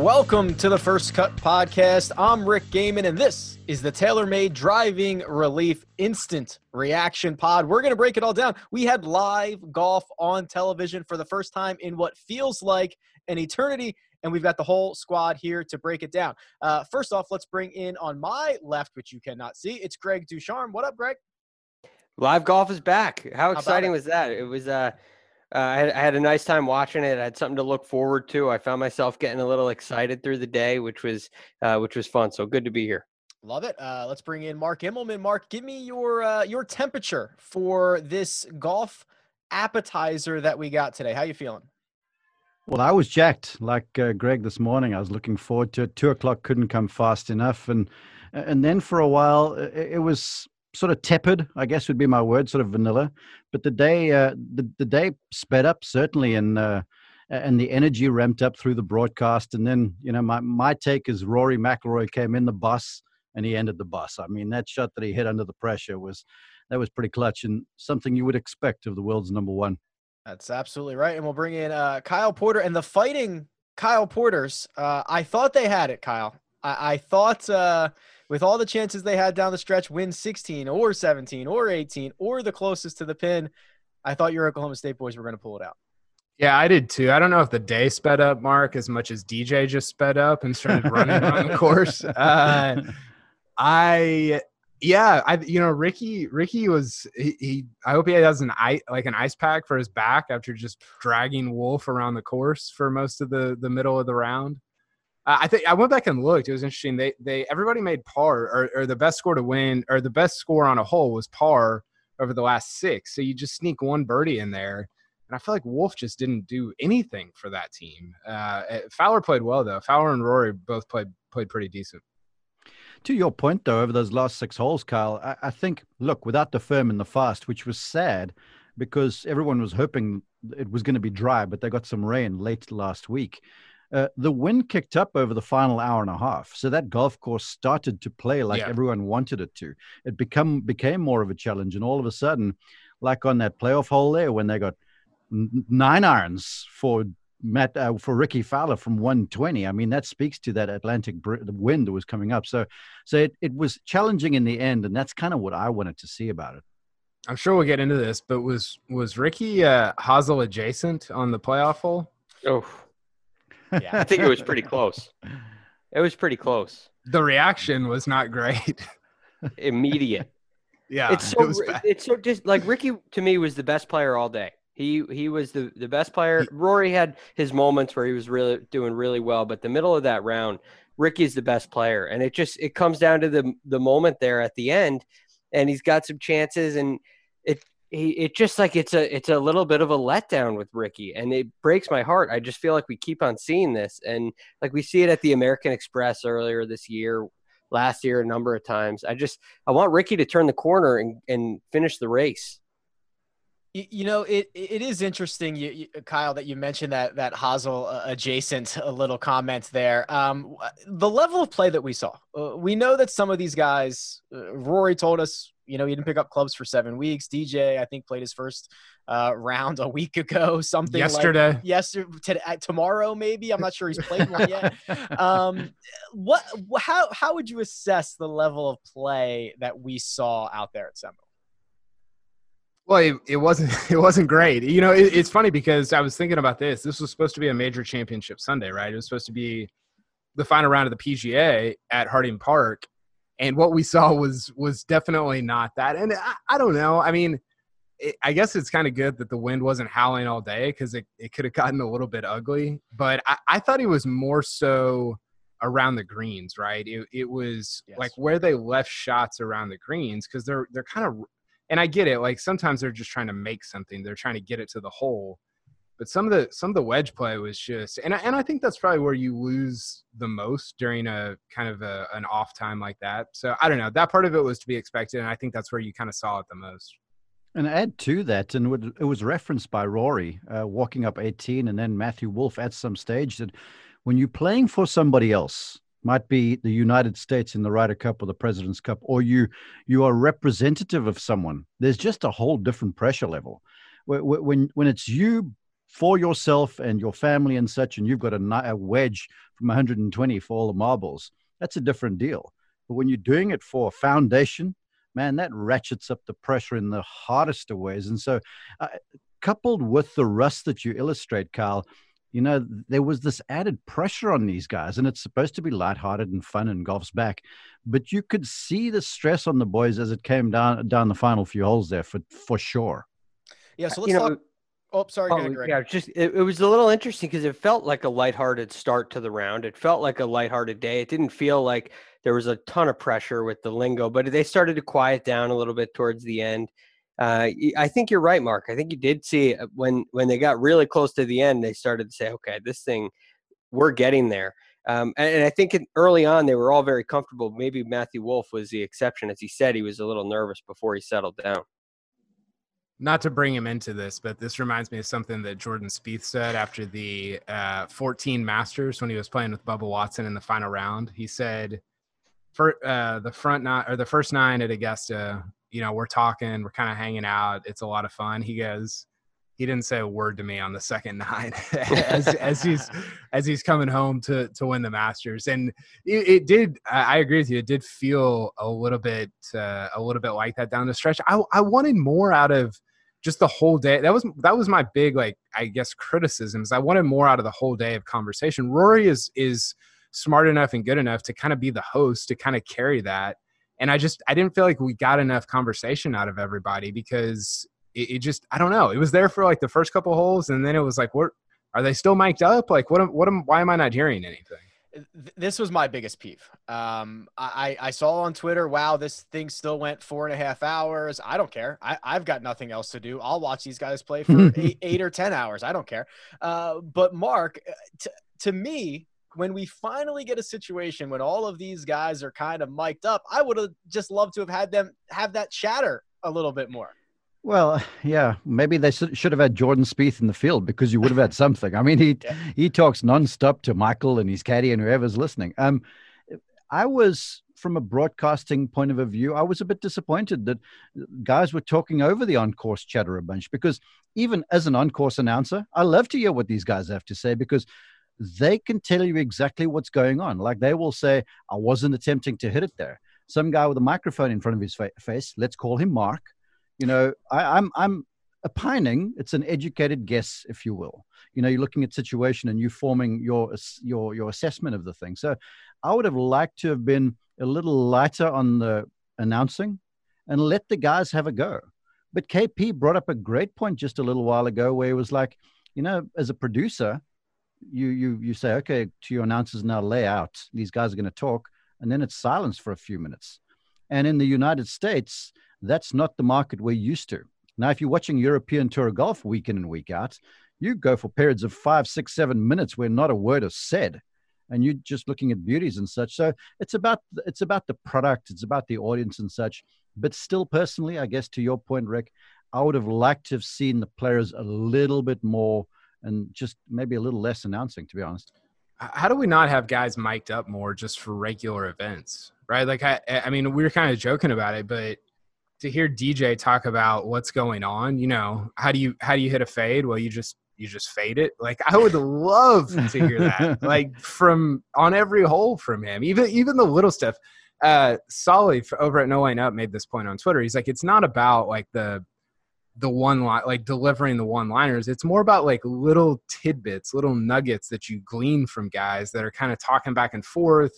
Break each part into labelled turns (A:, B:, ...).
A: Welcome to the First Cut Podcast. I'm Rick Gehman, and this is the TaylorMade Driving Relief Instant Reaction Pod. We're going to break it all down. We had live golf on television for the first time in what feels like an eternity, and we've got the whole squad here to break it down. Uh, first off, let's bring in on my left, which you cannot see, it's Greg DuCharme. What up, Greg?
B: Live golf is back. How exciting How was that? It was uh uh, I, had, I, had, a nice time watching it. I had something to look forward to. I found myself getting a little excited through the day, which was uh, which was fun. So good to be here.
A: Love it. Uh, let's bring in Mark Immelman. Mark, give me your uh, your temperature for this golf appetizer that we got today. How you feeling?
C: Well, I was jacked like uh, Greg this morning. I was looking forward to it. Two o'clock couldn't come fast enough, and and then for a while it, it was sort of tepid, I guess would be my word, sort of vanilla. But the day uh, the the day sped up certainly, and uh, and the energy ramped up through the broadcast. And then you know my my take is Rory McIlroy came in the bus and he ended the bus. I mean that shot that he hit under the pressure was that was pretty clutch and something you would expect of the world's number one.
A: That's absolutely right. And we'll bring in uh, Kyle Porter and the fighting Kyle Porters. Uh, I thought they had it, Kyle. I, I thought uh, with all the chances they had down the stretch, win 16 or 17 or 18 or the closest to the pin, I thought your Oklahoma State boys were going to pull it out.
D: Yeah, I did too. I don't know if the day sped up, Mark, as much as DJ just sped up and started running on the course. Uh, I, yeah, I, you know, Rickie, Rickie was he, he. I hope he has an ice like an ice pack for his back after just dragging Wolff around the course for most of the the middle of the round. I think I went back and looked. It was interesting. They they everybody made par or, or the best score to win or the best score on a hole was par over the last six. So you just sneak one birdie in there. And I feel like Wolff just didn't do anything for that team. Uh, eh, Fowler played well though. Fowler and Rory both played played pretty decent.
C: To your point though, over those last six holes, Kyle, I, I think look without the firm in the fast, which was sad because everyone was hoping it was going to be dry, but they got some rain late last week. Uh, the wind kicked up over the final hour and a half, so that golf course started to play like yeah. everyone wanted it to. It become became more of a challenge, and all of a sudden, like on that playoff hole there, when they got nine irons for Matt uh, for Rickie Fowler from 120. I mean, that speaks to that Atlantic wind that was coming up. So, so it, it was challenging in the end, and that's kind of what I wanted to see about it.
D: I'm sure we'll get into this, but was was Rickie uh, Hazel adjacent on the playoff hole?
B: Oh, yeah, I think it was pretty close. It was pretty close.
D: The reaction was not great.
B: Immediate.
D: Yeah,
B: it's so it it's so just like Rickie to me was the best player all day. He he was the the best player. Rory had his moments where he was really doing really well, but the middle of that round, Rickie's the best player, and it just it comes down to the the moment there at the end, and he's got some chances, and it he, it just like it's a it's a little bit of a letdown with Rickie, and it breaks my heart. I just feel like we keep on seeing this, and like we see it at the American Express earlier this year, last year a number of times. I just I want Rickie to turn the corner and and finish the race.
A: You know, it it is interesting, you, you, Kyle, that you mentioned that that Hazel uh, adjacent a little comment there. Um, the level of play that we saw, uh, we know that some of these guys. Uh, Rory told us, you know, he didn't pick up clubs for seven weeks. DJ, I think, played his first uh, round a week ago. Something
D: yesterday,
A: like yesterday, today, uh, tomorrow, maybe. I'm not sure he's played one yet. Um, what? How how would you assess the level of play that we saw out there at Seminole?
D: Well, it, it, wasn't it wasn't great. You know, it, it's funny because I was thinking about this. This was supposed to be a major championship Sunday, right? It was supposed to be the final round of the PGA at Harding Park, and what we saw was was definitely not that. And I, I don't know. I mean, it, I guess it's kind of good that the wind wasn't howling all day because it, it could have gotten a little bit ugly. But I, I thought it was more so around the greens, right? It, it was
E: Yes.
D: like where they left shots around the greens because they're they're kind of and I get it. Like sometimes they're just trying to make something. They're trying to get it to the hole. But some of the some of the wedge play was just and I, and I think that's probably where you lose the most during a kind of a, an off time like that. So I don't know. That part of it was to be expected, and I think that's where you kind of saw it the most.
C: And add to that, and it was referenced by Rory uh, walking up 18, and then Matthew Wolff at some stage that when you're playing for somebody else, might be the United States in the Ryder Cup or the President's Cup, or you you are representative of someone. There's just a whole different pressure level. Wh- wh- When when it's you for yourself and your family and such, and you've got a, wedge from 120 for all the marbles, that's a different deal. But when you're doing it for a foundation man, that ratchets up the pressure in the hardest of ways. And so, uh, coupled with the rust that you illustrate, Carl, you know, there was this added pressure on these guys, and it's supposed to be lighthearted and fun and golf's back. But you could see the stress on the boys as it came down down the final few holes there for for sure.
E: Yeah, so
B: Uh,
E: let's
B: you know,
E: talk. Oh, sorry,
B: Oh,
E: Greg.
B: yeah, just it, it was a little interesting because it felt like a lighthearted start to the round. It felt like a lighthearted day. It didn't feel like there was a ton of pressure with the lingo, but they started to quiet down a little bit towards the end. Uh, I think you're right, Mark. I think you did see when when they got really close to the end, they started to say, "Okay, this thing, we're getting there." Um, and, and I think it, early on they were all very comfortable. Maybe Matthew Wolff was the exception, as he said he was a little nervous before he settled down.
D: not to bring him into this, but this reminds me of something that Jordan Spieth said after the uh, 14 Masters when he was playing with Bubba Watson in the final round. He said, "For uh, the front nine or the first nine at Augusta, you know, we're talking, we're kind of hanging out. It's a lot of fun." He goes, he didn't say a word to me on the second nine as, as he's as he's coming home to to win the Masters, and it, it did. I, I agree with you. It did feel a little bit uh, a little bit like that down the stretch. I I wanted more out of just the whole day. That was that was my big like I guess criticisms. I wanted more out of the whole day of conversation. Rory is is smart enough and good enough to kind of be the host to kind of carry that. And I just I didn't feel like we got enough conversation out of everybody because it, it just I don't know. It was there for like the first couple holes and then it was like what are they still mic'd up? Like what am what am why am I not hearing anything?
E: this was my biggest peeve. Um, I, I saw on Twitter, wow, this thing still went four and a half hours. I don't care. I, I've got nothing else to do. I'll watch these guys play for eight, eight or 10 hours. I don't care. Uh, but Mark, uh, t- to me, when we finally get a situation when all of these guys are kind of mic'd up, I would have just loved to have had them have that chatter a little bit more.
C: Well, yeah, maybe they should should have had Jordan Spieth in the field because you would have had something. I mean, he he talks nonstop to Michael and his caddy and whoever's listening. Um, I was from a broadcasting point of view, I was a bit disappointed that guys were talking over the on-course chatter a bunch because even as an on-course announcer, I love to hear what these guys have to say because they can tell you exactly what's going on. Like they will say, "I wasn't attempting to hit it there." Some guy with a microphone in front of his fa- face, let's call him Mark. You know, I, I'm I'm opining. It's an educated guess, if you will. You know, you're looking at situation and you forming your your your assessment of the thing. So, I would have liked to have been a little lighter on the announcing and let the guys have a go. But KP brought up a great point just a little while ago, where he was like, you know, as a producer, you you you say, okay, to your announcers now lay out. These guys are going to talk, and then it's silence for a few minutes. And in the United States, that's not the market we're used to. Now, if you're watching European Tour golf week in and week out, you go for periods of five, six, seven minutes where not a word is said, and you're just looking at beauties and such. So it's about it's about the product, it's about the audience and such. But still, personally, I guess to your point, Rick, I would have liked to have seen the players a little bit more and just maybe a little less announcing, to be honest.
D: how do we not have guys mic'd up more just for regular events right? Like i i mean we were kind of joking about it but to hear dj talk about what's going on you know how do you how do you hit a fade? Well you just you just fade it. Like i would love to hear that like from on every hole from him even even the little stuff. Uh Soly over at No Laying Up made this point on twitter. He's like it's not about like the the one line like delivering the one liners it's more about like little tidbits little nuggets that you glean from guys that are kind of talking back and forth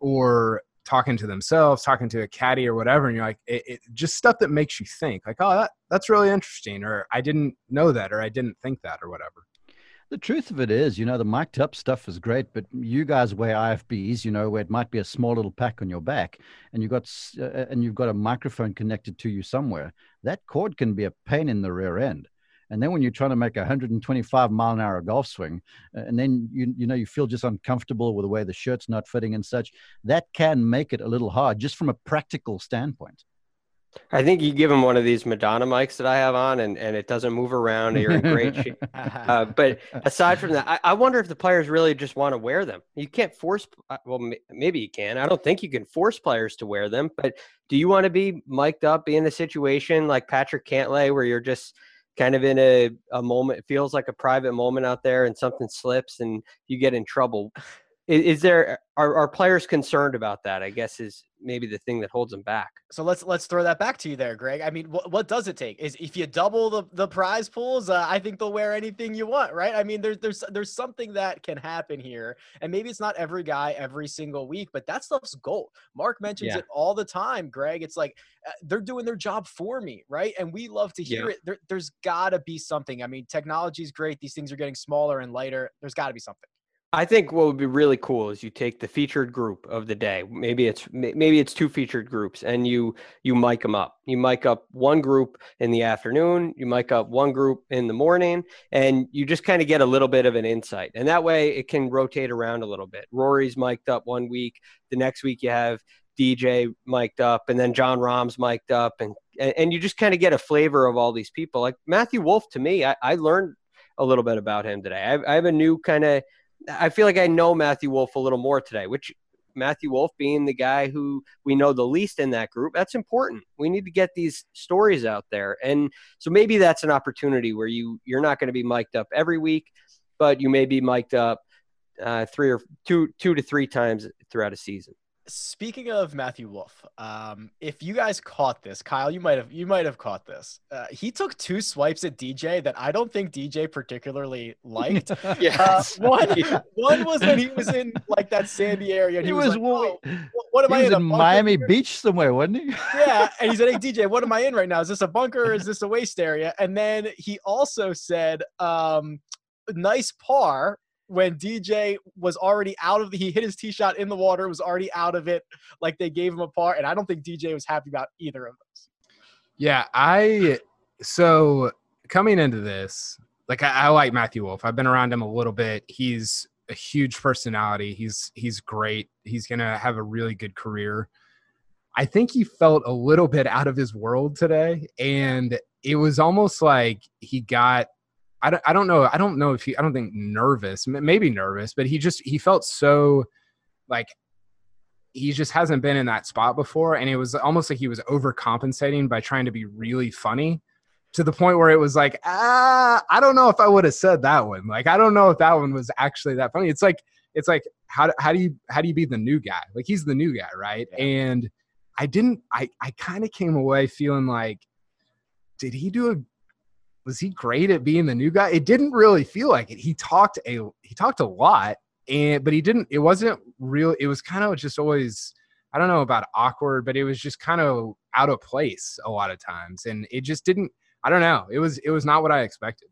D: or talking to themselves talking to a caddy or whatever and you're like it, it just stuff that makes you think like oh that, that's really interesting or i didn't know that or i didn't think that or whatever
C: The truth of it is, you know, the mic'd up stuff is great, but you guys wear IFBs, you know, where it might be a small little pack on your back, and you've got uh, and you've got a microphone connected to you somewhere. That cord can be a pain in the rear end. And then when you're trying to make a 125 mile an hour golf swing, uh, and then you you know you feel just uncomfortable with the way the shirt's not fitting and such, that can make it a little hard just from a practical standpoint.
B: I think you give him one of these Madonna mics that I have on, and, and it doesn't move around. You're in great shape. Uh, but aside from that, I, I, wonder if the players really just want to wear them. You can't force. Uh, well, maybe you can. I don't think you can force players to wear them. But do you want to be mic'd up, be in a situation like Patrick Cantlay, where you're just kind of in a, a moment? It feels like a private moment out there, and something slips, and you get in trouble. Is, there are, are players concerned about that? I guess is maybe the thing that holds them back.
A: So let's let's throw that back to you there, Greg. I mean, what, what does it take? Is if you double the, the prize pools, uh, I think they'll wear anything you want, right? I mean, there's there's there's something that can happen here, and maybe it's not every guy every single week, but that stuff's gold. Mark mentions yeah. it all the time, Greg. It's like uh, they're doing their job for me, right? And we love to hear yeah. it. There, there's got to be something. I mean, technology is great; these things are getting smaller and lighter. There's got to be something.
B: I think what would be really cool is you take the featured group of the day. Maybe it's maybe it's two featured groups, and you you mic them up. You mic up one group in the afternoon. You mic up one group in the morning, and you just kind of get a little bit of an insight. And that way, it can rotate around a little bit. Rory's mic'd up one week. The next week, you have DJ mic'd up, and then Jon Rahm's mic'd up, and and you just kind of get a flavor of all these people. Like Matthew Wolff, to me, I, I learned a little bit about him today. I, I have a new kind of I feel like I know Matthew Wolff a little more today, which Matthew Wolff being the guy who we know the least in that group, that's important. We need to get these stories out there. And so maybe that's an opportunity where you you're not going to be mic'd up every week, but you may be mic'd up uh, three or two two to three times throughout a season.
A: Speaking of Matthew Wolff, um, if you guys caught this, Kyle, you might have you might have caught this. Uh, he took two swipes at DJ that I don't think DJ particularly liked. yeah, uh, one one was when he was in like that sandy area. And he, he was, was like,
C: what, what, am I in? in Miami Beach somewhere, wasn't he?
A: yeah, and he said, "Hey DJ, what am I in right now? Is this a bunker? or is this a waste area?" And then he also said, um, "Nice par." When DJ was already out of the, he hit his tee shot in the water, was already out of it. Like they gave him a par. And I don't think DJ was happy about either of those.
D: Yeah. I, so coming into this, like I, I like Matthew Wolff. I've been around him a little bit. He's a huge personality. He's, he's great. He's to have a really good career. I think he felt a little bit out of his world today. And it was almost like he got I don't, I don't know. I don't know if he, I don't think nervous, maybe nervous, but he just, he felt so like he just hasn't been in that spot before. And it was almost like he was overcompensating by trying to be really funny to the point where it was like, ah, I don't know if I would have said that one. Like, I don't know if that one was actually that funny. It's like, it's like, how, how do you, how do you be the new guy? Like he's the new guy. Right. Yeah. And I didn't, I, I kind of came away feeling like, did he do a was he great at being the new guy? It didn't really feel like it. He talked a he talked a lot, and but he didn't. It wasn't real. It was kind of just always. I don't know about awkward, but it was just kind of out of place a lot of times, and it just didn't. I don't know. It was it was not what I expected.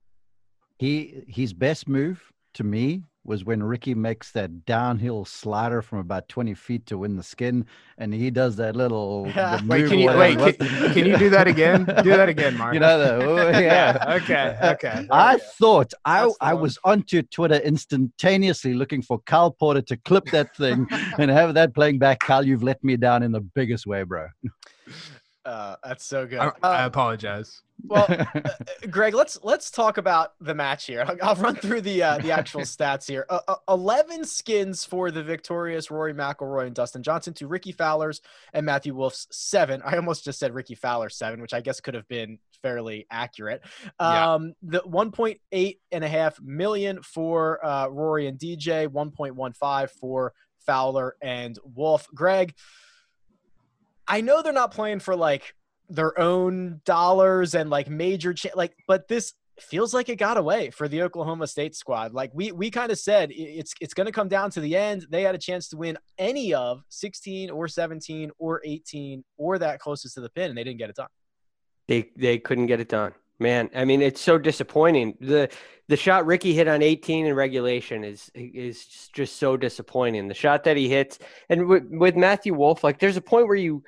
C: He his best move to me was when Rickie makes that downhill slider from about 20 feet to win the skin, and he does that little.
D: Wait, can you wait? Can, can, you do that again? Do that again, Mark.
C: You know the oh, yeah.
D: yeah. Okay. Okay.
C: I thought I I was onto Twitter instantaneously looking for Kyle Porter to clip that thing and have that playing back. Kyle, you've let me down in the biggest way, bro.
A: Uh, that's so good.
D: I,
A: uh,
D: I apologize.
A: Well, uh, Greg, let's let's talk about the match here. I'll, I'll run through the uh, the actual stats here. Uh, uh, Eleven skins for the victorious Rory McIlroy and Dustin Johnson to Rickie Fowler's and Matthew Wolff's seven. I almost just said Rickie Fowler seven, which I guess could have been fairly accurate. Um, yeah. The 1.8 and a half million for uh, Rory and DJ, 1.15 for Fowler and Wolff. Greg. I know they're not playing for like their own dollars and like major cha- like but this feels like it got away for the Oklahoma State squad. Like we we kind of said it's it's going to come down to the end. They had a chance to win any of 16 or 17 or 18 or that closest to the pin and they didn't get it done.
B: They they couldn't get it done. Man, I mean, it's so disappointing. The the shot Rickie hit on 18 in regulation is is just so disappointing. The shot that he hits, and with, with Matthew Wolff like there's a point where you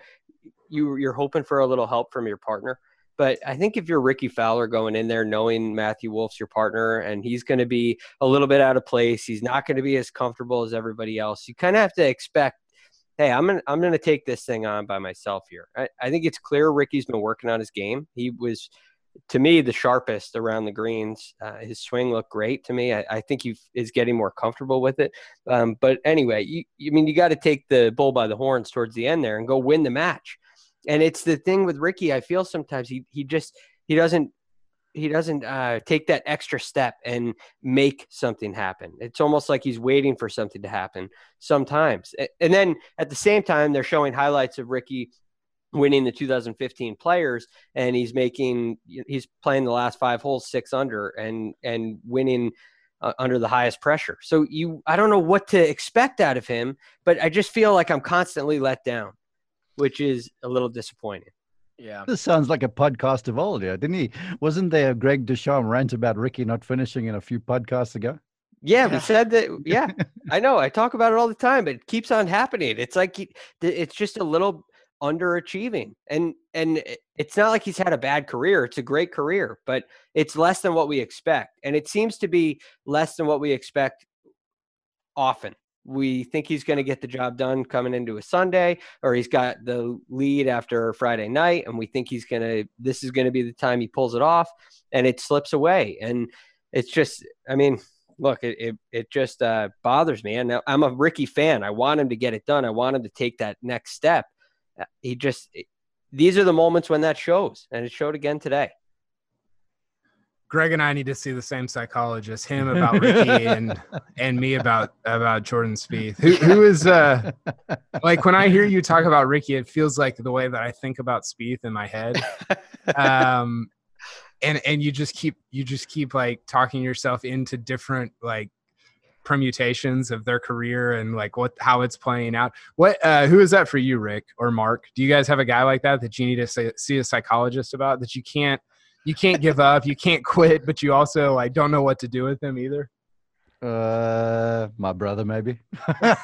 B: you you're hoping for a little help from your partner. But I think if you're Rickie Fowler going in there knowing Matthew Wolff's your partner and he's going to be a little bit out of place, he's not going to be as comfortable as everybody else. You kind of have to expect hey, I'm gonna I'm gonna take this thing on by myself here. I, I think it's clear Rickie's been working on his game. He was to me the sharpest around the greens. Uh, his swing looked great to me. I, I, think he is getting more comfortable with it. Um, but anyway, you, you mean you got to take the bull by the horns towards the end there and go win the match. And it's the thing with Rickie. I feel sometimes he he just he doesn't he doesn't uh, take that extra step and make something happen. It's almost like he's waiting for something to happen sometimes. And then at the same time, they're showing highlights of Rickie winning the 2015 players and he's making he's playing the last five holes six under and and winning uh, under the highest pressure so you i don't know what to expect out of him but i just feel like i'm constantly let down which is a little disappointing
E: yeah.
C: This sounds like a podcast of old, yeah, didn't he? Wasn't there a Greg DuCharme rant about Rickie not finishing in a few podcasts ago?
B: Yeah, we said that. Yeah, I know. I talk about it all the time. It keeps on happening. It's like it's just a little underachieving, and and it's not like he's had a bad career. It's a great career, but it's less than what we expect, and it seems to be less than what we expect often we think he's going to get the job done coming into a Sunday, or he's got the lead after Friday night, and we think he's going to, this is going to be the time he pulls it off, and it slips away. And it's just, I mean, look, it, it, it just uh, bothers me. And I'm a Rickie fan. I want him to get it done. I want him to take that next step. Uh, he just, these are the moments when that shows, and it showed again today.
D: Greg and I need to see the same psychologist. Him about Rickie and and me about about Jordan Spieth. Who who is uh like when I hear you talk about Rickie, it feels like the way that I think about Spieth in my head. Um, and and you just keep you just keep like talking yourself into different like permutations of their career and like what how it's playing out. What uh, who is that for you, Rick or Mark? Do you guys have a guy like that that you need to say, see a psychologist about that you can't you can't give up, you can't quit, but you also like don't know what to do with them either?
C: Uh, my brother, maybe.
E: I,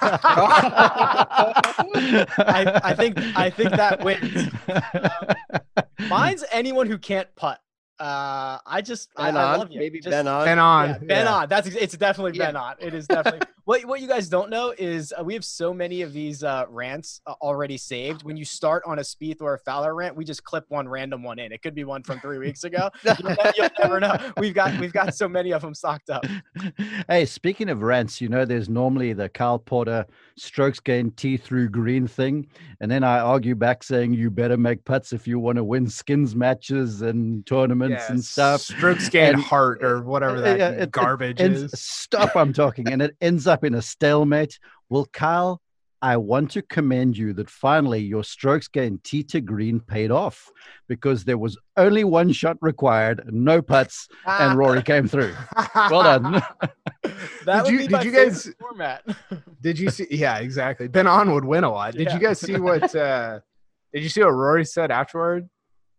E: I, think I think that wins. Um, mine's anyone who can't putt. Uh, I just
B: Ben
E: I,
B: on,
E: I love you.
B: maybe
E: just,
B: Ben An,
D: Ben An,
E: yeah, Ben
D: yeah.
E: on. That's it's definitely
B: Yeah.
E: Ben An. It is definitely what what you guys don't know is uh, we have so many of these uh, rants uh, already saved. When you start on a Spieth or a Fowler rant, we just clip one random one in. It could be one from three weeks ago. You'll, you'll never know. We've got we've got so many of them stocked up.
C: hey, speaking of rants, you know, there's normally the Kyle Porter strokes gain tee through green thing. And then I argue back saying you better make putts if you want to win skins matches and tournaments and stuff.
D: Strokes gain
C: And-
D: heart or whatever that
C: Yeah, it- it
D: garbage
C: ends-
D: is.
C: Stop, I'm talking. And it ends up in a stalemate. Well, Kyle, I want to commend you that finally your strokes gain tee to green paid off because there was only one shot required, no putts, and Rory came through. Well done.
E: That
D: Did
E: would
D: you-
E: be
D: did
E: my
D: you guys-
E: format?
D: Did you see? Yeah, exactly. Ben An would win a lot. Did
E: Yeah.
D: you guys see what? uh Did you see what Rory said afterward?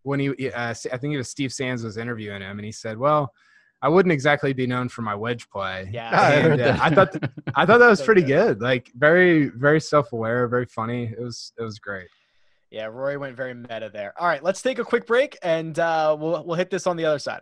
D: When he, uh, I think it was Steve Sands was interviewing him, and he said, "Well, I wouldn't exactly be known for my wedge play."
E: Yeah.
C: I
D: And, uh. I thought I thought that was
E: So
D: pretty
E: good.
D: good. Like very, very self-aware, very funny. It was, it was great.
E: Yeah, Rory went very meta there. All right, let's take a quick break and uh, we'll we'll hit this on the other side.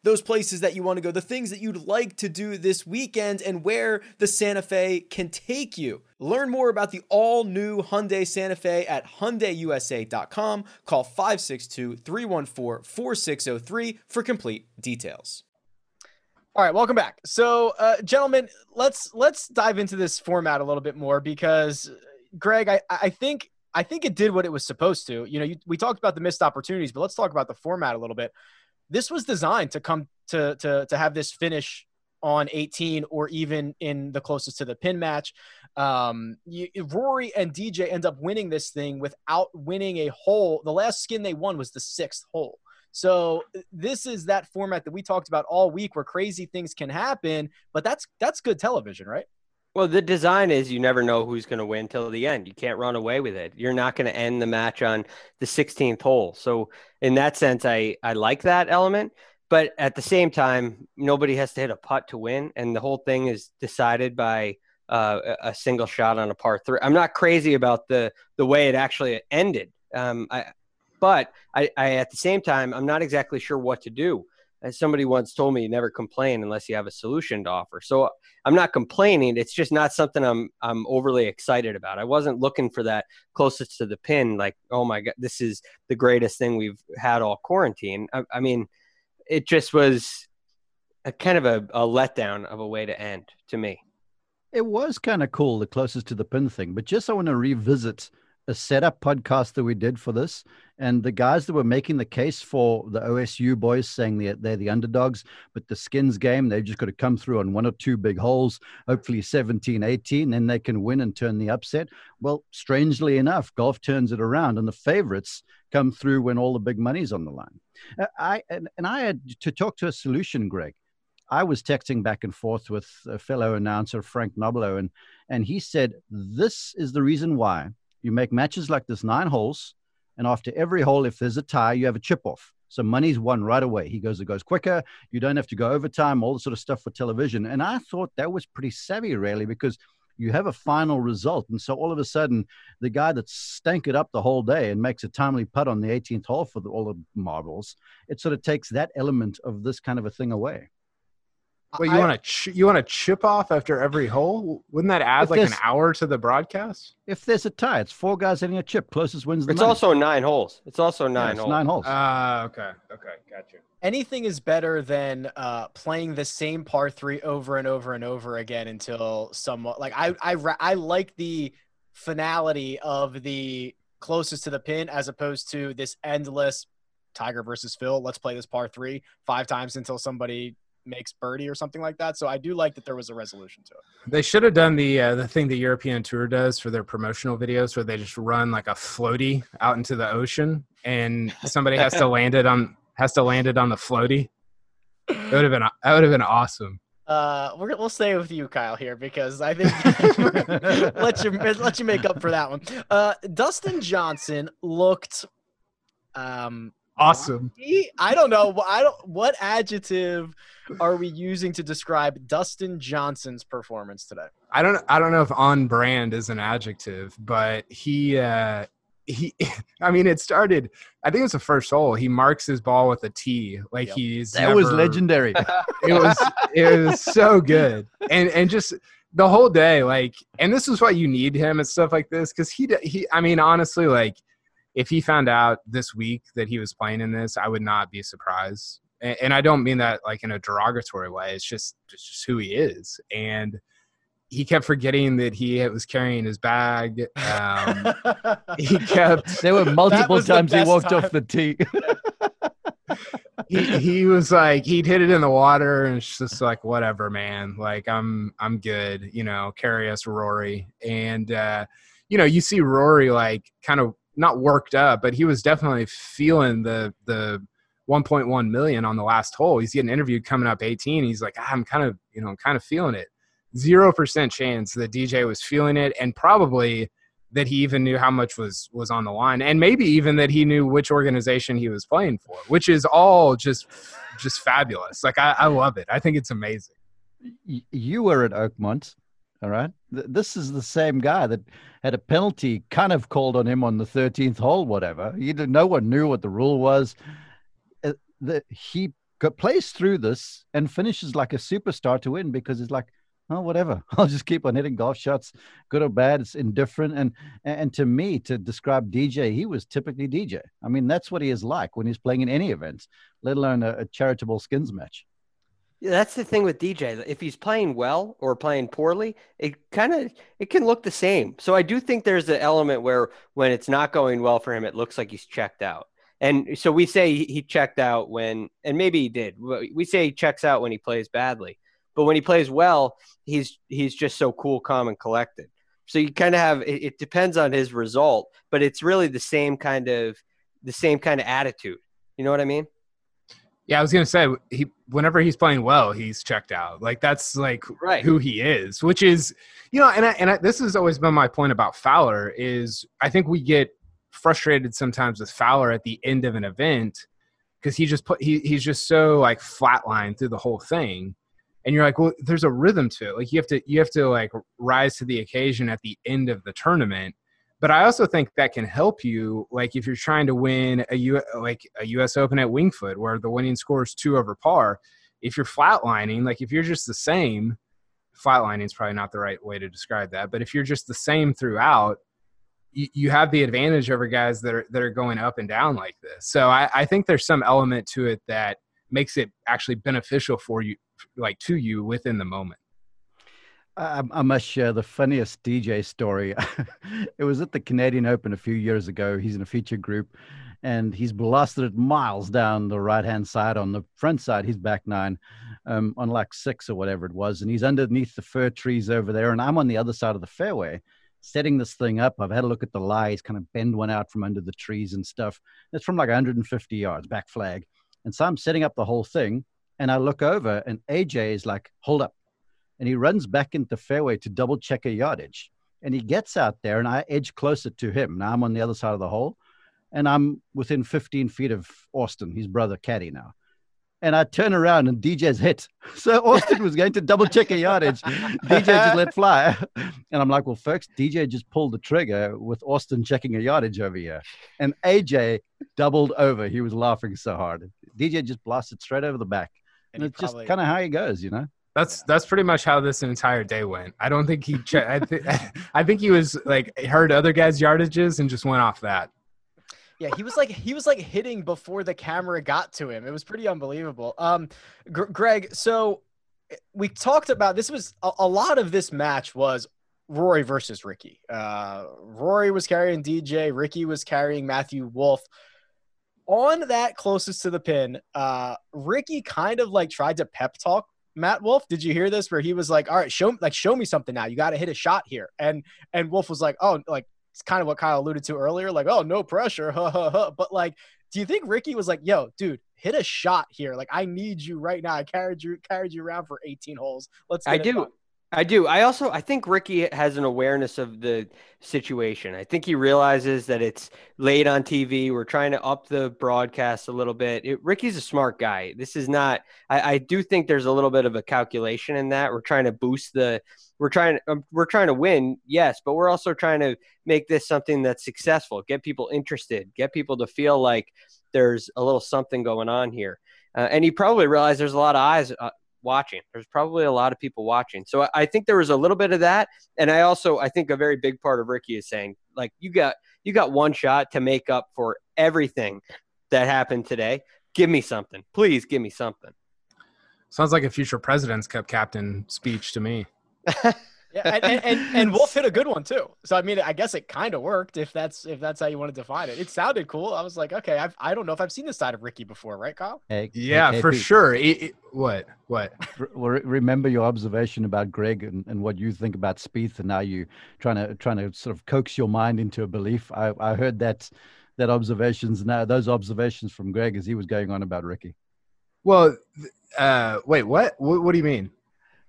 A: those places that you want to go, the things that you'd like to do this weekend, and where the Santa Fe can take you. Learn more about the all new Hyundai Santa Fe at HyundaiUSA.com. Call 562 314 4603 for complete details.
E: All right, welcome back. So, uh, gentlemen, let's let's dive into this format a little bit more because, Greg, I, I think I think it did what it was supposed to. You know, you, we talked about the missed opportunities, but let's talk about the format a little bit this was designed to come to to to have this finish on 18 or even in the closest to the pin match. Um, you, Rory and DJ end up winning this thing without winning a hole. The last skin they won was the sixth hole. So this is that format that we talked about all week where crazy things can happen, but that's that's good television, right?
B: Well, the design is you never know who's going to win till the end. You can't run away with it. You're not going to end the match on the 16th hole. So, in that sense, I I like that element. But at the same time, nobody has to hit a putt to win, and the whole thing is decided by uh, a single shot on a par three. I'm not crazy about the the way it actually ended. Um, I, but I, I at the same time, I'm not exactly sure what to do as somebody once told me, never complain unless you have a solution to offer. So I'm not complaining. It's just not something I'm I'm overly excited about. I wasn't looking for that closest to the pin, like, oh my god, this is the greatest thing we've had all quarantine. I, I mean, it just was a kind of a, a letdown of a way to end to me.
C: It was kind of cool, the closest to the pin thing, but just I want to revisit a setup podcast that we did for this, and the guys that were making the case for the OSU boys saying they're, they're the underdogs, but the skins game, they've just got to come through on one or two big holes, hopefully 17, 18, then they can win and turn the upset. Well, strangely enough, golf turns it around, and the favorites come through when all the big money's on the line. Uh, I and, and I had to talk to a solution, Greg. I was texting back and forth with a fellow announcer, Frank Nobilo, and, and he said, This is the reason why you make matches like this nine holes, and after every hole, if there's a tie, you have a chip off. So money's won right away. He goes, it goes quicker. You don't have to go overtime, all the sort of stuff for television. And I thought that was pretty savvy, really, because you have a final result. And so all of a sudden, the guy that stank it up the whole day and makes a timely putt on the 18th hole for the, all the marbles, it sort of takes that element of this kind of a thing away.
D: Well, you want to ch- you want to chip off after every hole? Wouldn't that add like an hour to the broadcast?
C: If there's a tie, it's four guys hitting a chip. Closest wins the.
B: It's
C: money.
B: also nine holes. It's also nine
C: yeah, it's
B: holes.
C: Nine holes.
D: Ah, uh, okay, okay, gotcha.
E: Anything is better than uh, playing the same par three over and over and over again until someone like I I I like the finality of the closest to the pin as opposed to this endless Tiger versus Phil. Let's play this par three five times until somebody makes birdie or something like that. So I do like that there was a resolution to it.
D: They should have done the uh, the thing the European Tour does for their promotional videos, where they just run like a floaty out into the ocean, and somebody has to land it on has to land it on the floaty. It would have been that would have been awesome.
E: Uh, we will stay with you, Kyle, here because I think let you let you make up for that one. Uh, Dustin Johnson looked um
D: awesome.
E: I don't know. I don't. What adjective are we using to describe Dustin Johnson's performance today?
D: I don't. I don't know if on brand is an adjective, but he. uh he i mean it started i think it was the first hole he marks his ball with a t like yep. he's
C: that never, was legendary
D: it was it was so good and and just the whole day like and this is why you need him and stuff like this because he he i mean honestly like if he found out this week that he was playing in this, I would not be surprised. And, and I don't mean that like in a derogatory way. It's just it's just who he is. And he kept forgetting that he was carrying his bag. Um, he kept.
C: There were multiple times he
A: best
C: walked
A: time.
C: off the tee.
D: He, he was like he'd hit it in the water and it's just like whatever man like i'm i'm good you know carry us rory and uh you know you see rory like kind of not worked up but he was definitely feeling the the 1.1 million on the last hole. He's getting interviewed coming up 18 he's like "Ah, i'm kind of you know i'm kind of feeling it. Zero percent chance that dj was feeling it and probably that he even knew how much was was on the line and maybe even that he knew which organization he was playing for which is all just just fabulous. Like i, I love it. I think it's amazing.
C: You were at Oakmont, all right? Th- This is the same guy that had a penalty kind of called on him on the 13th hole, whatever. He did, no one knew what the rule was. Uh, the, he plays through this and finishes like a superstar to win because it's like, oh, whatever. I'll just keep on hitting golf shots, good or bad. It's indifferent. And and to me, to describe DJ, he was typically DJ. I mean, that's what he is like when he's playing in any event, let alone a, a charitable skins match.
B: Yeah, that's the thing with DJ. If he's playing well or playing poorly, it kind of it can look the same. So I do think there's an element where when it's not going well for him, it looks like he's checked out. And so we say he- he checked out when, and maybe he did. We say he checks out when he plays badly, but when he plays well, he's he's just so cool, calm, and collected. So you kind of have it, it depends on his result, but it's really the same kind of the same kind of attitude. You know what I mean?
D: Yeah i was gonna say he whenever he's playing well he's checked out. Like that's like
B: Right.
D: who he is which is you know and I, and I, this has always been my point about fowler is i think we get frustrated sometimes with fowler at the end of an event because he just put he, he's just so like flatline through the whole thing. And you're like well there's a rhythm to it. Like you have to you have to like rise to the occasion at the end of the tournament but I also think that can help you, like if you're trying to win a U, like a U.S. Open at Winged Foot, where the winning score is two over par. If you're flatlining, like if you're just the same, flatlining is probably not the right way to describe that. But if you're just the same throughout, you, you have the advantage over guys that are that are going up and down like this. So I, I think there's some element to it that makes it actually beneficial for you, like to you within the moment.
C: I, I must share the funniest DJ story. it was at the Canadian Open a few years ago. He's in a feature group and he's blasted it miles down the right hand side. On the front side, he's back nine um, on like six or whatever it was. And he's underneath the fir trees over there. And I'm on the other side of the fairway setting this thing up. I've had a look at the lie. He's kind of bend one out from under the trees and stuff. It's from like 150 yards, back flag. And so I'm setting up the whole thing. And I look over and AJ is like, hold up and he runs back into the fairway to double check a yardage. And he gets out there, and I edge closer to him. Now I'm on the other side of the hole, and I'm within 15 feet of Austin, his brother Caddy now. And I turn around, and DJ's hit. So Austin was going to double check a yardage. DJ just let fly. And I'm like, well, folks, DJ just pulled the trigger with Austin checking a yardage over here. And AJ doubled over. He was laughing so hard. DJ just blasted straight over the back. And,
A: he
C: it's
A: probably-
C: just kind of how he goes, you know?
D: That's that's pretty much how this entire day went. I don't think he. Che- I, th- I think he was like heard other guys' yardages and just went off that.
A: Yeah, he was like he was like hitting before the camera got to him. It was pretty unbelievable. Um, Gr- Greg, so eh, we talked about this was a, a lot of this match was Rory versus Rickie. Uh, Rory was carrying DJ, Rickie was carrying Matthew Wolff. On that closest to the pin, uh, Rickie kind of like tried to pep talk Matt Wolff. Did you hear this? Where he was like, "All right, show like show me something now. You got to hit a shot here." And and Wolff was like, "Oh, like it's kind of what Kyle alluded to earlier, like, oh, no pressure, ha ha ha. But like, do you think Rickie was like, yo, dude, hit a shot here? Like, I need you right now. I carried you carried you around for 18 holes. Let's.
B: I do.
A: done."
B: I do. I also I think Rickie has an awareness of the situation. I think he realizes that it's late on TV. We're trying to up the broadcast a little bit. It, Rickie's a smart guy. This is not. I, I do think there's a little bit of a calculation in that. We're trying to boost the. We're trying. Um, we're trying to win, yes, but we're also trying to make this something that's successful. Get people interested. Get people to feel like there's a little something going on here. Uh, and he probably realized there's a lot of eyes uh, watching. There's probably a lot of people watching. So I, think there was a little bit of that. And I also I think a very big part of Rickie is saying, like, you got you got one shot to make up for everything that happened today. Give me something. Please give me something.
D: Sounds like a future president's cup captain speech to me.
A: Yeah, and, and, and, and Wolff hit a good one too. So I mean, I guess it kind of worked if that's if that's how you want to define it. It sounded cool. I was like, okay, I've, I don't know if I've seen this side of Rickie before, right, Kyle?
C: Hey,
D: Yeah,
C: hey,
D: for
C: KP,
D: sure. It- it- what? What?
C: re- re- Remember your observation about Greg and, and what you think about Spieth, and now you trying to trying to sort of coax your mind into a belief. I, I heard that that observations now those observations from Greg as he was going on about Rickie.
D: Well, uh, wait. What? what? What do you mean?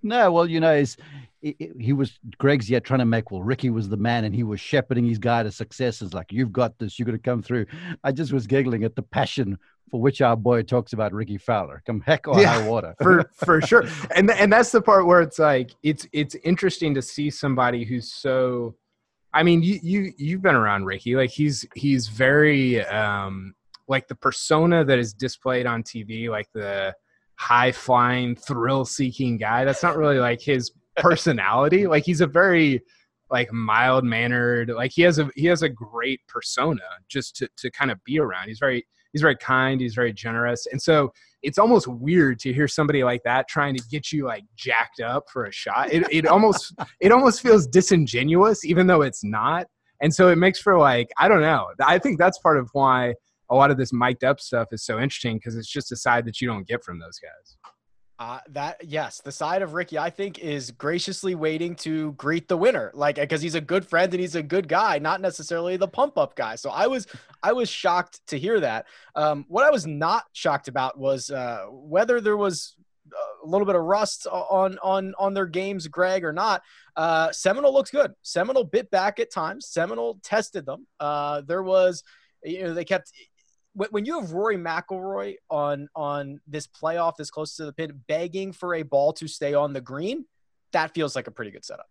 C: No, well, you know, he's, he, he- he was Greg's yet trying to make. Well, Rickie was the man, and he was shepherding his guy to success. It's like you've got this. You're going to come through. I just was giggling at the passion for which our boy talks about Rickie Fowler. Come heck or
D: Yeah,
C: high water.
D: for for sure and and that's the part where it's like it's it's interesting to see somebody who's so i mean you you you've been around rickie like he's he's very um like the persona that is displayed on tv like the high flying thrill seeking guy. That's not really like his personality. Like he's a very like mild mannered like he has a he has a great persona just to to kind of be around. He's very he's very kind he's very generous. And so it's almost weird to hear somebody like that trying to get you like jacked up for a shot. It, it almost it almost feels disingenuous even though it's not. And so it makes for like i don't know. I think that's part of why a lot of this mic'd up stuff is so interesting because it's just a side that you don't get from those guys
A: Uh, that yes, the side of Rickie I think is graciously waiting to greet the winner, like because he's a good friend and he's a good guy, not necessarily the pump up guy. So I was I was shocked to hear that. Um, what I was not shocked about was uh, whether there was a little bit of rust on on on their games, Greg or not. Uh, Seminole looks good. Seminole bit back at times. Seminole tested them. Uh, there was, you know, they kept when when you have Rory McIlroy on on this playoff this close to the pin, begging for a ball to stay on the green, that feels like a pretty good setup.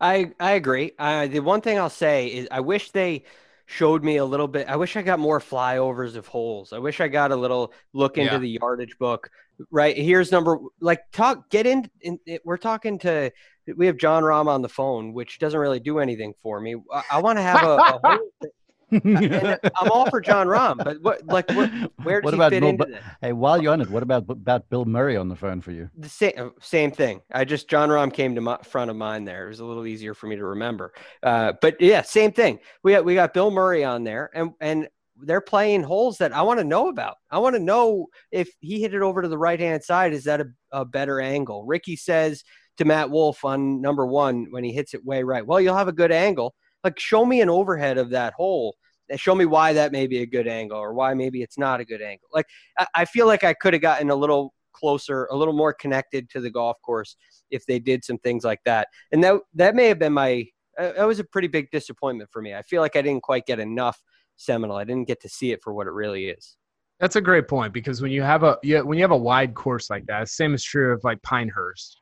B: I I agree. Uh, the one thing I'll say is I wish they showed me a little bit. I wish I got more flyovers of holes. I wish I got a little look into
D: Yeah.
B: the yardage book. Right here's number like talk get in, in we're talking to we have Jon Rahm on the phone, which doesn't really do anything for me. I, I want to have a, a and I'm all for Jon Rahm, but what like what, where does
C: What
B: he
C: about
B: fit
C: Bill
B: into this?
C: hey, while you're on it, what about about Bill Murray on the phone for you?
B: The same same thing. I just Jon Rahm came to my front of mind there. It was a little easier for me to remember. Uh, but yeah, same thing. We got we got Bill Murray on there, and and they're playing holes that I want to know about. I want to know if he hit it over to the right hand side. Is that a, a better angle? Rickie says to Matt Wolff on number one when he hits it way right. Well, you'll have a good angle. Like show me an overhead of that hole. and Show me why that may be a good angle or why maybe it's not a good angle. Like I, I feel like I could have gotten a little closer, a little more connected to the golf course if they did some things like that. And that that may have been my uh, that was a pretty big disappointment for me. I feel like I didn't quite get enough Seminole. I didn't get to see it for what it really is.
D: That's a great point because when you have a yeah, when you have a wide course like that, same is true of like Pinehurst,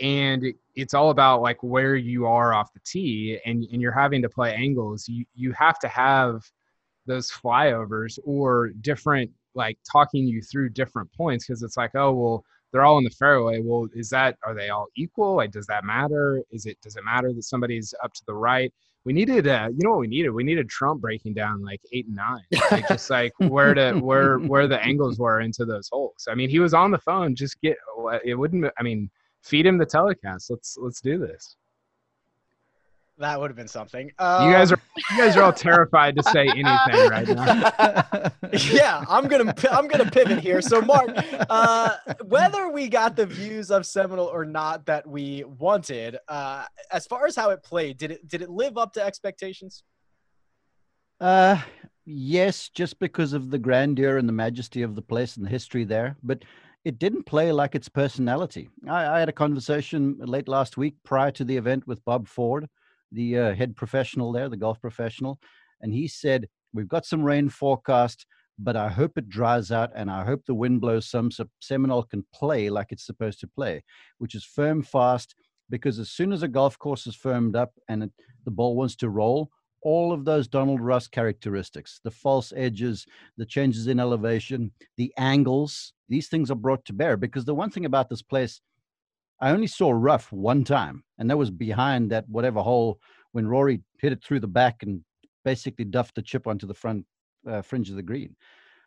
D: and it, it's all about like where you are off the tee, and and you're having to play angles. You you have to have those flyovers or different like talking you through different points because it's like oh well they're all in the fairway. Well, is that are they all equal? Like does that matter? Is it does it matter that somebody's up to the right? we needed uh you know what we needed we needed trump breaking down like eight and nine like just like where to where where the angles were into those holes i mean he was on the phone just get it wouldn't i mean feed him the telecast let's let's do this
A: That would have been something.
D: you guys
A: Um,
D: are you guys are all terrified to say anything right now
A: yeah, I'm gonna I'm gonna pivot here. So, Mark, uh, whether we got the views of Seminole or not that we wanted, uh, as far as how it played, did it did it live up to expectations?
C: Uh, yes, just because of the grandeur and the majesty of the place and the history there, but it didn't play like its personality. I, I had a conversation late last week prior to the event with Bob Ford, the uh, head professional there, the golf professional, and he said, We've got some rain forecast, but I hope it dries out and I hope the wind blows some so Seminole can play like it's supposed to play, which is firm fast. Because as soon as a golf course is firmed up and it, the ball wants to roll, all of those Donald Ross characteristics, the false edges, the changes in elevation, the angles, these things are brought to bear. Because the one thing about this place, I only saw rough one time, and that was behind that whatever hole when Rory hit it through the back and basically duffed the chip onto the front uh, fringe of the green.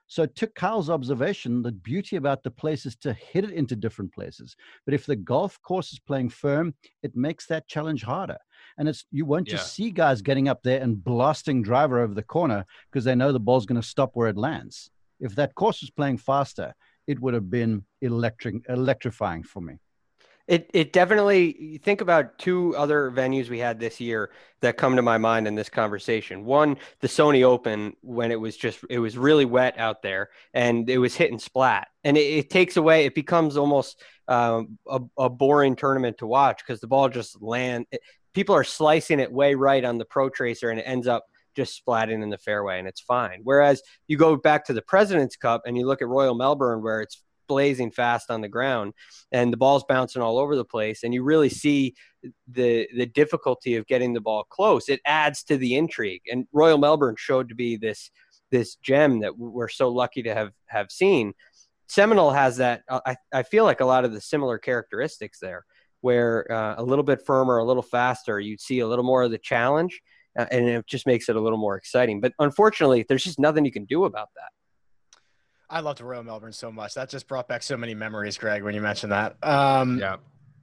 C: So, to Kyle's observation, the beauty about the place is to hit it into different places. But if the golf course is playing firm, it makes that challenge harder. And it's you won't just see guys getting up there and blasting driver over the corner because they know the ball's going to stop where it lands. If that course was playing faster, it would have been electric, electrifying for me.
B: It it definitely think about two other venues we had this year that come to my mind in this conversation. One, the Sony Open when it was just it was really wet out there and it was hit and splat, and it, it takes away. It becomes almost um, a, a, boring tournament to watch because the ball just land. It, people are slicing it way right on the Pro Tracer, and it ends up just splatting in the fairway, and it's fine. Whereas you go back to the President's Cup and you look at Royal Melbourne where it's blazing fast on the ground and the ball's bouncing all over the place and you really see the the difficulty of getting the ball close it adds to the intrigue. And royal melbourne showed to be this this gem that we're so lucky to have have seen. Seminole has that uh, i, I feel like a lot of the similar characteristics there where uh, a little bit firmer a little faster you'd see a little more of the challenge uh, and it just makes it a little more exciting. But unfortunately there's just nothing you can do about that
A: I loved Royal Melbourne so much. That just brought back so many memories, Greg, when you mentioned that. Um,
D: yeah.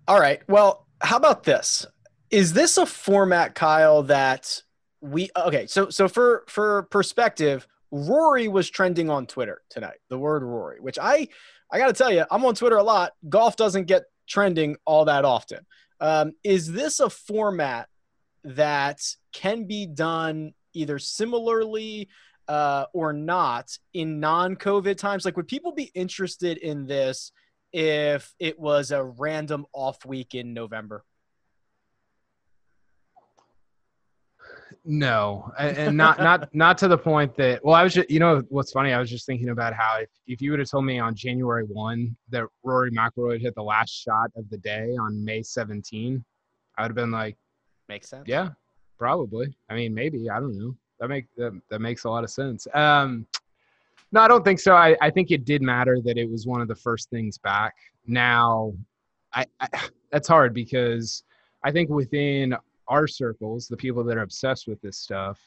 A: All right. Well, how about this? Is this a format, Kyle, that we okay? So, so for for perspective, Rory was trending on Twitter tonight. The word Rory, which I I got to tell you, I'm on Twitter a lot. Golf doesn't get trending all that often. Um, is this a format that can be done either similarly uh, or not in non-COVID times? Like, would people be interested in this if it was a random off week in November?
D: No, and not not not to the point that. Well, I was just, you know, what's funny? I was just thinking about how if, if you would have told me on January one that Rory McIlroy hit the last shot of the day on May 17, I would have been like,
A: makes sense.
D: Yeah, probably. I mean, maybe I don't know. That make that, that makes a lot of sense. Um, no, I don't think so. I, I think it did matter that it was one of the first things back. Now, I, I that's hard because I think within our circles, the people that are obsessed with this stuff,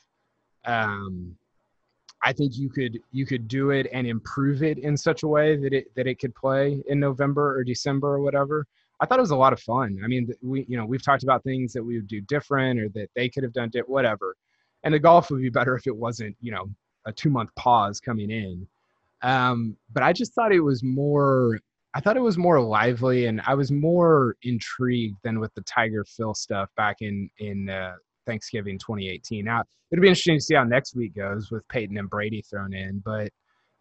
D: um, I think you could you could do it and improve it in such a way that it that it could play in November or December or whatever. I thought it was a lot of fun. I mean, we you know we've talked about things that we would do different or that they could have done it, whatever and the golf would be better if it wasn't you know a two month pause coming in. Um, but i just thought it was more i thought it was more lively and i was more intrigued than with the tiger phil stuff back in in uh, thanksgiving 2018 now it'll be interesting to see how next week goes with peyton and brady thrown in but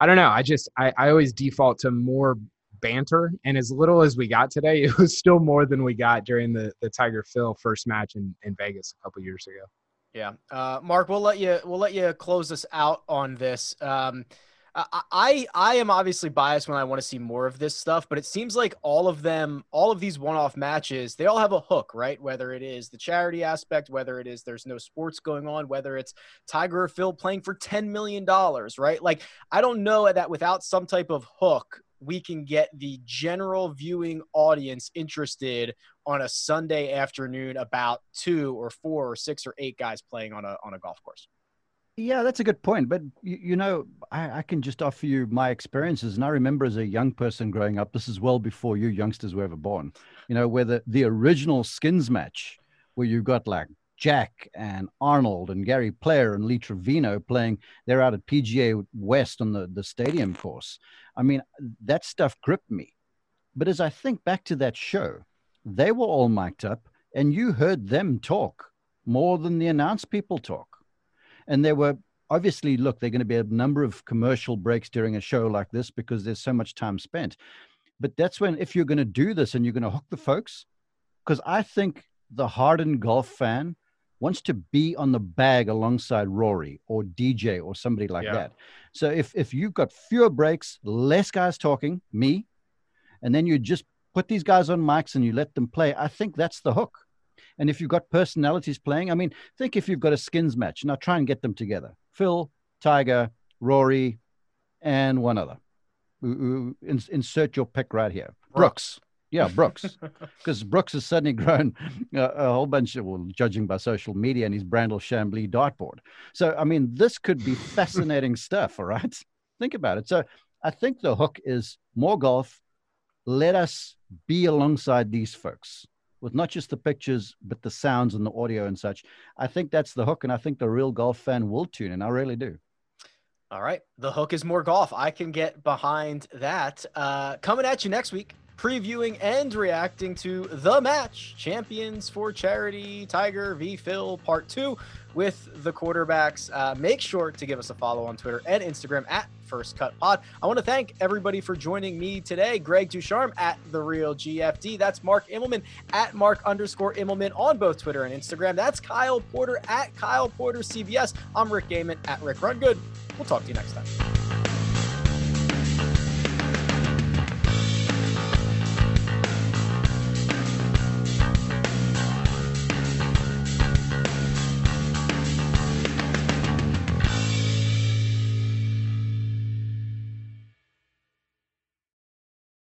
D: i don't know. I just i, I always default to more banter and as little as we got today it was still more than we got during the the tiger phil first match in, in vegas a couple years ago
A: yeah, uh, Mark, we'll let you we'll let you close us out on this. Um, I I am obviously biased when I want to see more of this stuff, but it seems like all of them, all of these one-off matches, they all have a hook, right? Whether it is the charity aspect, whether it is there's no sports going on, whether it's Tiger or Phil playing for ten million dollars, right? Like I don't know that without some type of hook, we can get the general viewing audience interested on a Sunday afternoon about two or four or six or eight guys playing on a on a golf course.
C: Yeah, that's a good point. But you, you know, I, I, can just offer you my experiences. And I remember as a young person growing up, this is well before you youngsters were ever born. You know, where the, the original skins match, where you got like Jack and Arnold and Gary Player and Lee Trevino playing. They're out at PGA West on the, the stadium course. I mean, that stuff gripped me. But as I think back to that show, they were all mic'd up and you heard them talk more than the announced people talk. And there were obviously, look, they're going to be a number of commercial breaks during a show like this because there's so much time spent. But that's when, if you're going to do this and you're going to hook the folks, because I think the hardened golf fan wants to be on the bag alongside Rory or DJ or somebody like yeah. that. So if if you've got fewer breaks, less guys talking, me, and then you just put these guys on mics and you let them play, I think that's the hook. And if you've got personalities playing, I mean, think if you've got a skins match, now try and get them together. Phil, Tiger, Rory, and one other. Insert your pick right here. Brooks. Yeah, Brooks, because Brooks has suddenly grown a, a, whole bunch of, well, judging by social media and his Brandel Chamblee dartboard. So, I mean, this could be fascinating stuff, all right? Think about it. So I think the hook is more golf. Let us be alongside these folks with not just the pictures, but the sounds and the audio and such. I think that's the hook. And I think the real golf fan will tune in. I really do.
A: All right. The hook is more golf. I can get behind that. Uh, coming at you next week, previewing and reacting to the match champions for charity tiger v. Phil part two with the quarterbacks. Uh, make sure to give us a follow on twitter and instagram at first cut pod. I want to thank everybody for joining me today. Greg ducharme at the real gfd that's mark immelman at mark underscore immelman on both twitter and instagram. That's kyle porter at kyle porter cbs i'm rick Gehman at rick rungood we'll talk to you next time